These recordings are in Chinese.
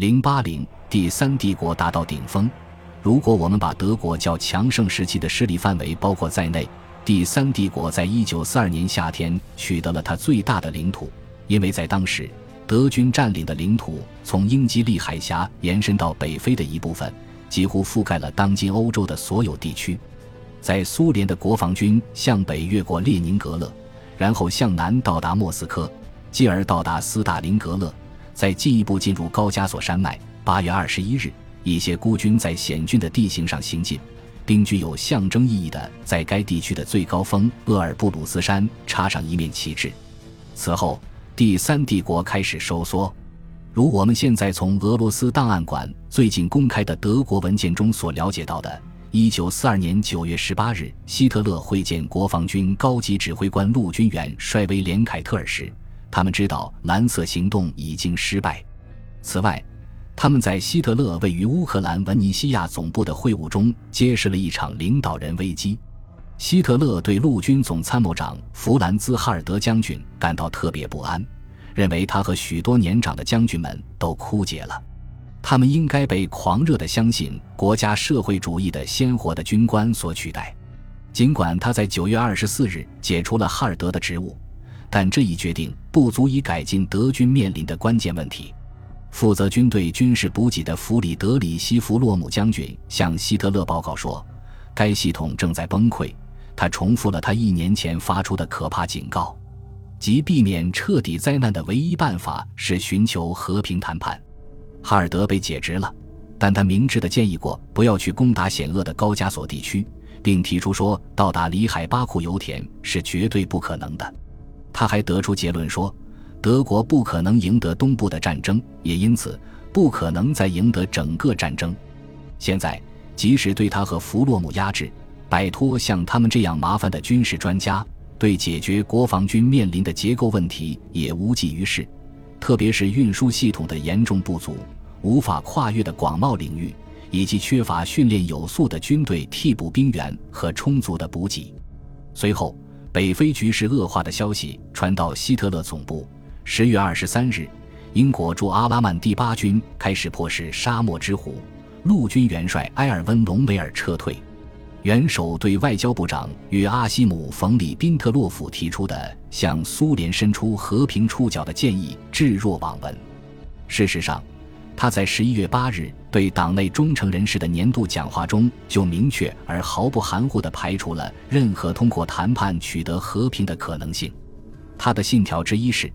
零八零第三帝国达到顶峰。如果我们把德国较强盛时期的势力范围包括在内，第三帝国在一九四二年夏天取得了它最大的领土，因为在当时，德军占领的领土从英吉利海峡延伸到北非的一部分，几乎覆盖了当今欧洲的所有地区。在苏联的国防军向北越过列宁格勒，然后向南到达莫斯科，继而到达斯大林格勒，再进一步进入高加索山脉。八月二十一日。一些孤军在险峻的地形上行进，并具有象征意义的在该地区的最高峰厄尔布鲁斯山插上一面旗帜。此后，第三帝国开始收缩。如我们现在从俄罗斯档案馆最近公开的德国文件中所了解到的，一九四二年九月十八日，希特勒会见国防军高级指挥官陆军元帅威廉凯特尔时，他们知道蓝色行动已经失败。此外，他们在希特勒位于乌克兰文尼西亚总部的会晤中揭示了一场领导人危机。希特勒对陆军总参谋长弗兰兹·哈尔德将军感到特别不安，认为他和许多年长的将军们都枯竭了，他们应该被狂热的相信国家社会主义的鲜活的军官所取代。尽管他在九月二十四日解除了哈尔德的职务，但这一决定不足以改进德军面临的关键问题。负责军队军事补给的弗里德里希·弗洛姆将军向希特勒报告说，该系统正在崩溃。他重复了他一年前发出的可怕警告，即避免彻底灾难的唯一办法是寻求和平谈判。哈尔德被解职了，但他明智地建议过不要去攻打险恶的高加索地区，并提出说到达里海巴库油田是绝对不可能的。他还得出结论说。德国不可能赢得东部的战争，也因此不可能再赢得整个战争。现在，即使对他和弗洛姆压制，摆脱像他们这样麻烦的军事专家，对解决国防军面临的结构问题也无济于事。特别是运输系统的严重不足、无法跨越的广袤领域，以及缺乏训练有素的军队替补兵员和充足的补给。随后，北非局势恶化的消息传到希特勒总部。十月二十三日，英国驻阿拉曼第八军开始迫使沙漠之虎陆军元帅埃尔温·隆美尔撤退。元首对外交部长与阿希姆·冯·里宾特洛甫提出的向苏联伸出和平触角的建议置若罔闻。事实上，他在十一月八日对党内忠诚人士的年度讲话中就明确而毫不含糊地排除了任何通过谈判取得和平的可能性。他的信条之一是。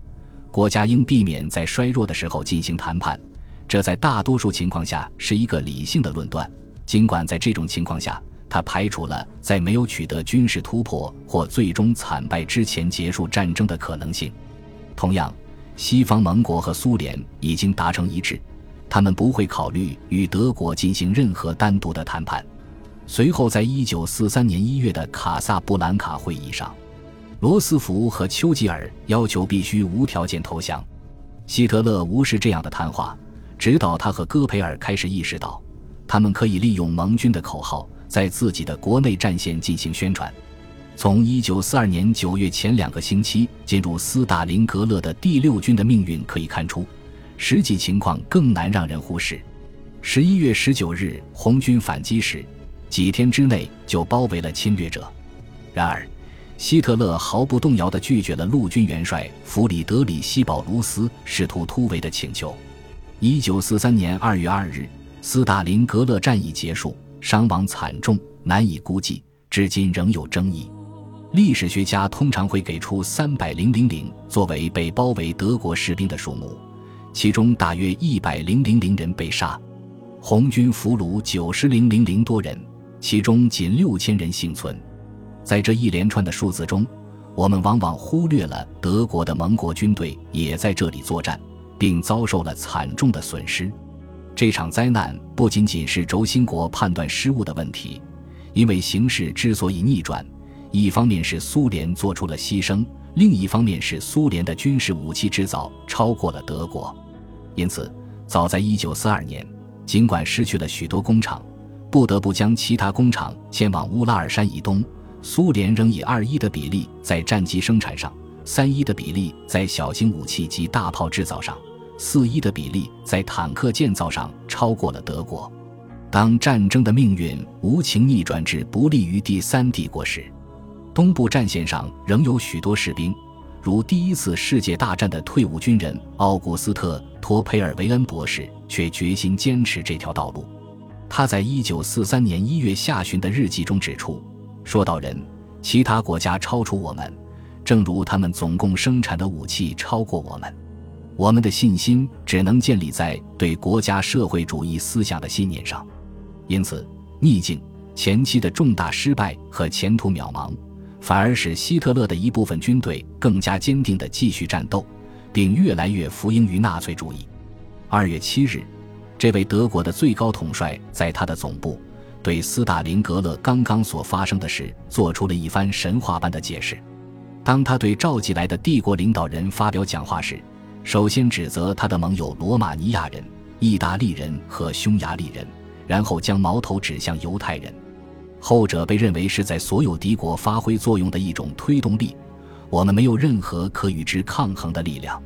国家应避免在衰弱的时候进行谈判，这在大多数情况下是一个理性的论断。尽管在这种情况下，他排除了在没有取得军事突破或最终惨败之前结束战争的可能性。同样，西方盟国和苏联已经达成一致，他们不会考虑与德国进行任何单独的谈判。随后，在一九四三年一月的卡萨布兰卡会议上。罗斯福和丘吉尔要求必须无条件投降，希特勒无视这样的谈话，直到他和戈培尔开始意识到，他们可以利用盟军的口号在自己的国内战线进行宣传。从1942年9月前两个星期进入斯大林格勒的第六军的命运可以看出，实际情况更难让人忽视。11月19日，红军反击时，几天之内就包围了侵略者。然而，希特勒毫不动摇地拒绝了陆军元帅弗里德里希·保卢斯试图突围的请求。一九四三年二月二日，斯大林格勒战役结束，伤亡惨重，难以估计，至今仍有争议。历史学家通常会给出三百零零零作为被包围德国士兵的数目，其中大约一百零零零人被杀，红军俘虏九十零零零多人，其中仅六千人幸存。在这一连串的数字中，我们往往忽略了德国的盟国军队也在这里作战，并遭受了惨重的损失。这场灾难不仅仅是轴心国判断失误的问题，因为形势之所以逆转，一方面是苏联做出了牺牲，另一方面是苏联的军事武器制造超过了德国。因此，早在1942年，尽管失去了许多工厂，不得不将其他工厂迁往乌拉尔山以东。苏联仍以二一的比例在战机生产上，三一的比例在小型武器及大炮制造上，四一的比例在坦克建造上超过了德国。当战争的命运无情逆转至不利于第三帝国时，东部战线上仍有许多士兵，如第一次世界大战的退伍军人奥古斯特·托佩尔维恩博士，却决心坚持这条道路。他在一九四三年一月下旬的日记中指出：“说到人，其他国家超出我们，正如他们总共生产的武器超过我们。我们的信心只能建立在对国家社会主义思想的信念上。因此，逆境前期的重大失败和前途渺茫，反而使希特勒的一部分军队更加坚定地继续战斗，并越来越服膺于纳粹主义。”二月七日。这位德国的最高统帅在他的总部，对斯大林格勒刚刚所发生的事做出了一番神话般的解释。当他对召集来的帝国领导人发表讲话时，首先指责他的盟友罗马尼亚人、意大利人和匈牙利人，然后将矛头指向犹太人。后者被认为是在所有敌国发挥作用的一种推动力。我们没有任何可与之抗衡的力量。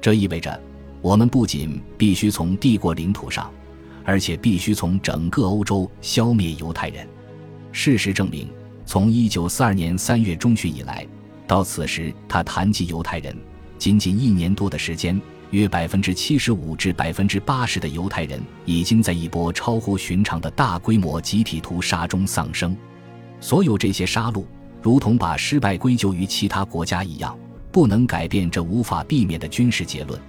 这意味着。我们不仅必须从帝国领土上，而且必须从整个欧洲消灭犹太人。事实证明，从1942年3月中旬以来，到此时他谈及犹太人，仅仅一年多的时间，约75%至80%的犹太人已经在一波超乎寻常的大规模集体屠杀中丧生。所有这些杀戮，如同把失败归咎于其他国家一样，不能改变这无法避免的军事结论。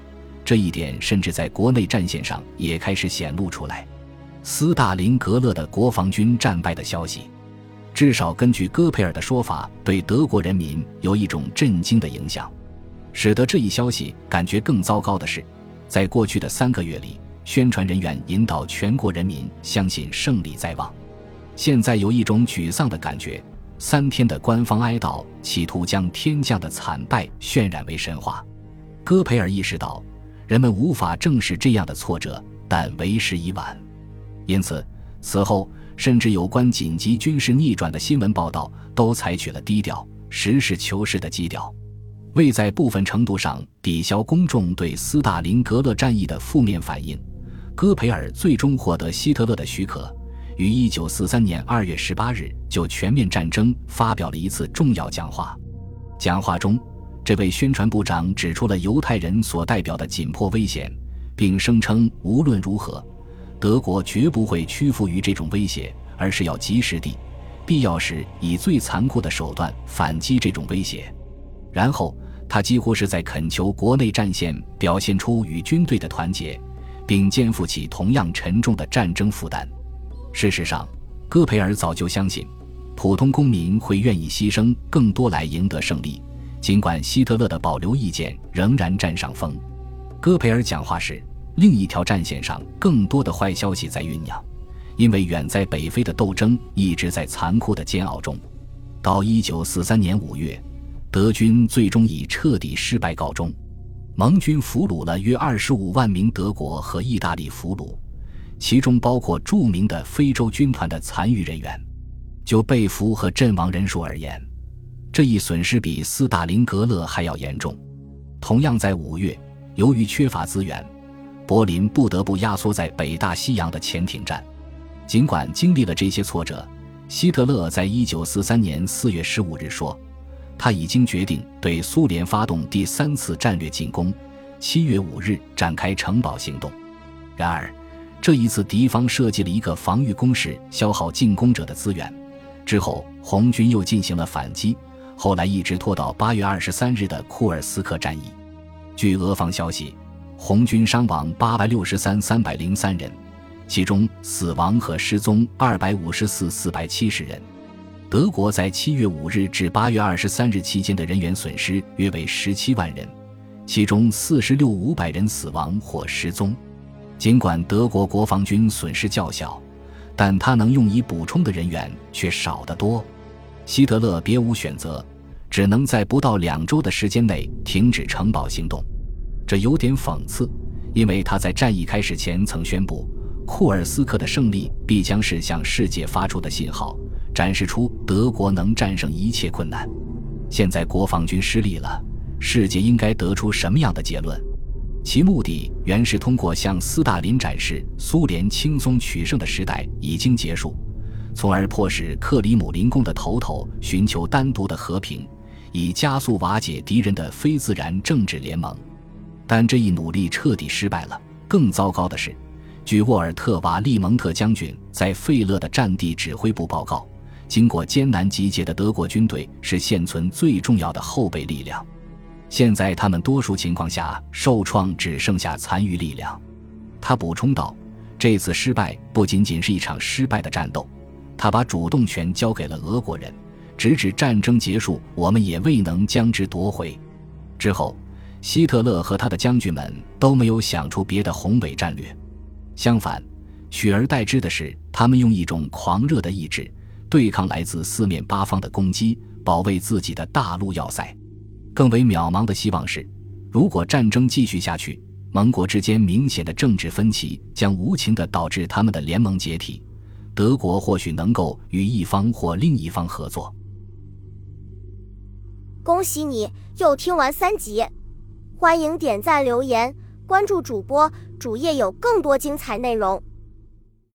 这一点甚至在国内战线上也开始显露出来。斯大林格勒的国防军战败的消息，至少根据戈培尔的说法，对德国人民有一种震惊的影响。使得这一消息感觉更糟糕的是，在过去的三个月里，宣传人员引导全国人民相信胜利在望。现在有一种沮丧的感觉。三天的官方哀悼，企图将天降的惨败渲染为神话。戈培尔意识到。人们无法正视这样的挫折，但为时已晚。因此，此后甚至有关紧急军事逆转的新闻报道都采取了低调、实事求是的基调，为在部分程度上抵消公众对斯大林格勒战役的负面反应。戈培尔最终获得希特勒的许可，于1943年2月18日就全面战争发表了一次重要讲话。讲话中。这位宣传部长指出了犹太人所代表的紧迫危险，并声称无论如何，德国绝不会屈服于这种威胁，而是要及时地、必要时以最残酷的手段反击这种威胁。然后，他几乎是在恳求国内战线表现出与军队的团结，并肩负起同样沉重的战争负担。事实上，戈培尔早就相信，普通公民会愿意牺牲更多来赢得胜利。尽管希特勒的保留意见仍然占上风，戈培尔讲话时，另一条战线上更多的坏消息在酝酿，因为远在北非的斗争一直在残酷的煎熬中。到一九四三年五月，德军最终以彻底失败告终，盟军俘虏了约二十五万名德国和意大利俘虏，其中包括著名的非洲军团的残余人员。就被俘和阵亡人数而言，这一损失比斯大林格勒还要严重。同样在五月，由于缺乏资源，柏林不得不压缩在北大西洋的潜艇站。尽管经历了这些挫折，希特勒在一九四三年四月十五日说，他已经决定对苏联发动第三次战略进攻，七月五日展开城堡行动。然而，这一次敌方设计了一个防御工事，消耗进攻者的资源。之后，红军又进行了反击。后来一直拖到八月二十三日的库尔斯克战役。据俄方消息，红军伤亡八百六十三三百零三人，其中死亡和失踪二百五十四四百七十人。德国在七月五日至八月二十三日期间的人员损失约为十七万人，其中四十六五百人死亡或失踪。尽管德国国防军损失较小，但他能用以补充的人员却少得多。希特勒别无选择，只能在不到两周的时间内停止城堡行动。这有点讽刺，因为他在战役开始前曾宣布，库尔斯克的胜利必将是向世界发出的信号，展示出德国能战胜一切困难。现在国防军失利了，世界应该得出什么样的结论？其目的原是通过向斯大林展示苏联轻松取胜的时代已经结束，从而迫使克里姆林宫的头头寻求单独的和平，以加速瓦解敌人的非自然政治联盟。但这一努力彻底失败了。更糟糕的是，据沃尔特·瓦利蒙特将军在费勒的战地指挥部报告，经过艰难集结的德国军队是现存最重要的后备力量。现在他们多数情况下受创，只剩下残余力量。他补充道：“这次失败不仅仅是一场失败的战斗，他把主动权交给了俄国人，直至战争结束，我们也未能将之夺回。”之后，希特勒和他的将军们都没有想出别的宏伟战略，相反，取而代之的是，他们用一种狂热的意志对抗来自四面八方的攻击，保卫自己的大陆要塞。更为渺茫的希望是，如果战争继续下去，盟国之间明显的政治分歧将无情地导致他们的联盟解体。德国或许能够与一方或另一方合作。恭喜你又听完三集，欢迎点赞、留言、关注主播，主页有更多精彩内容。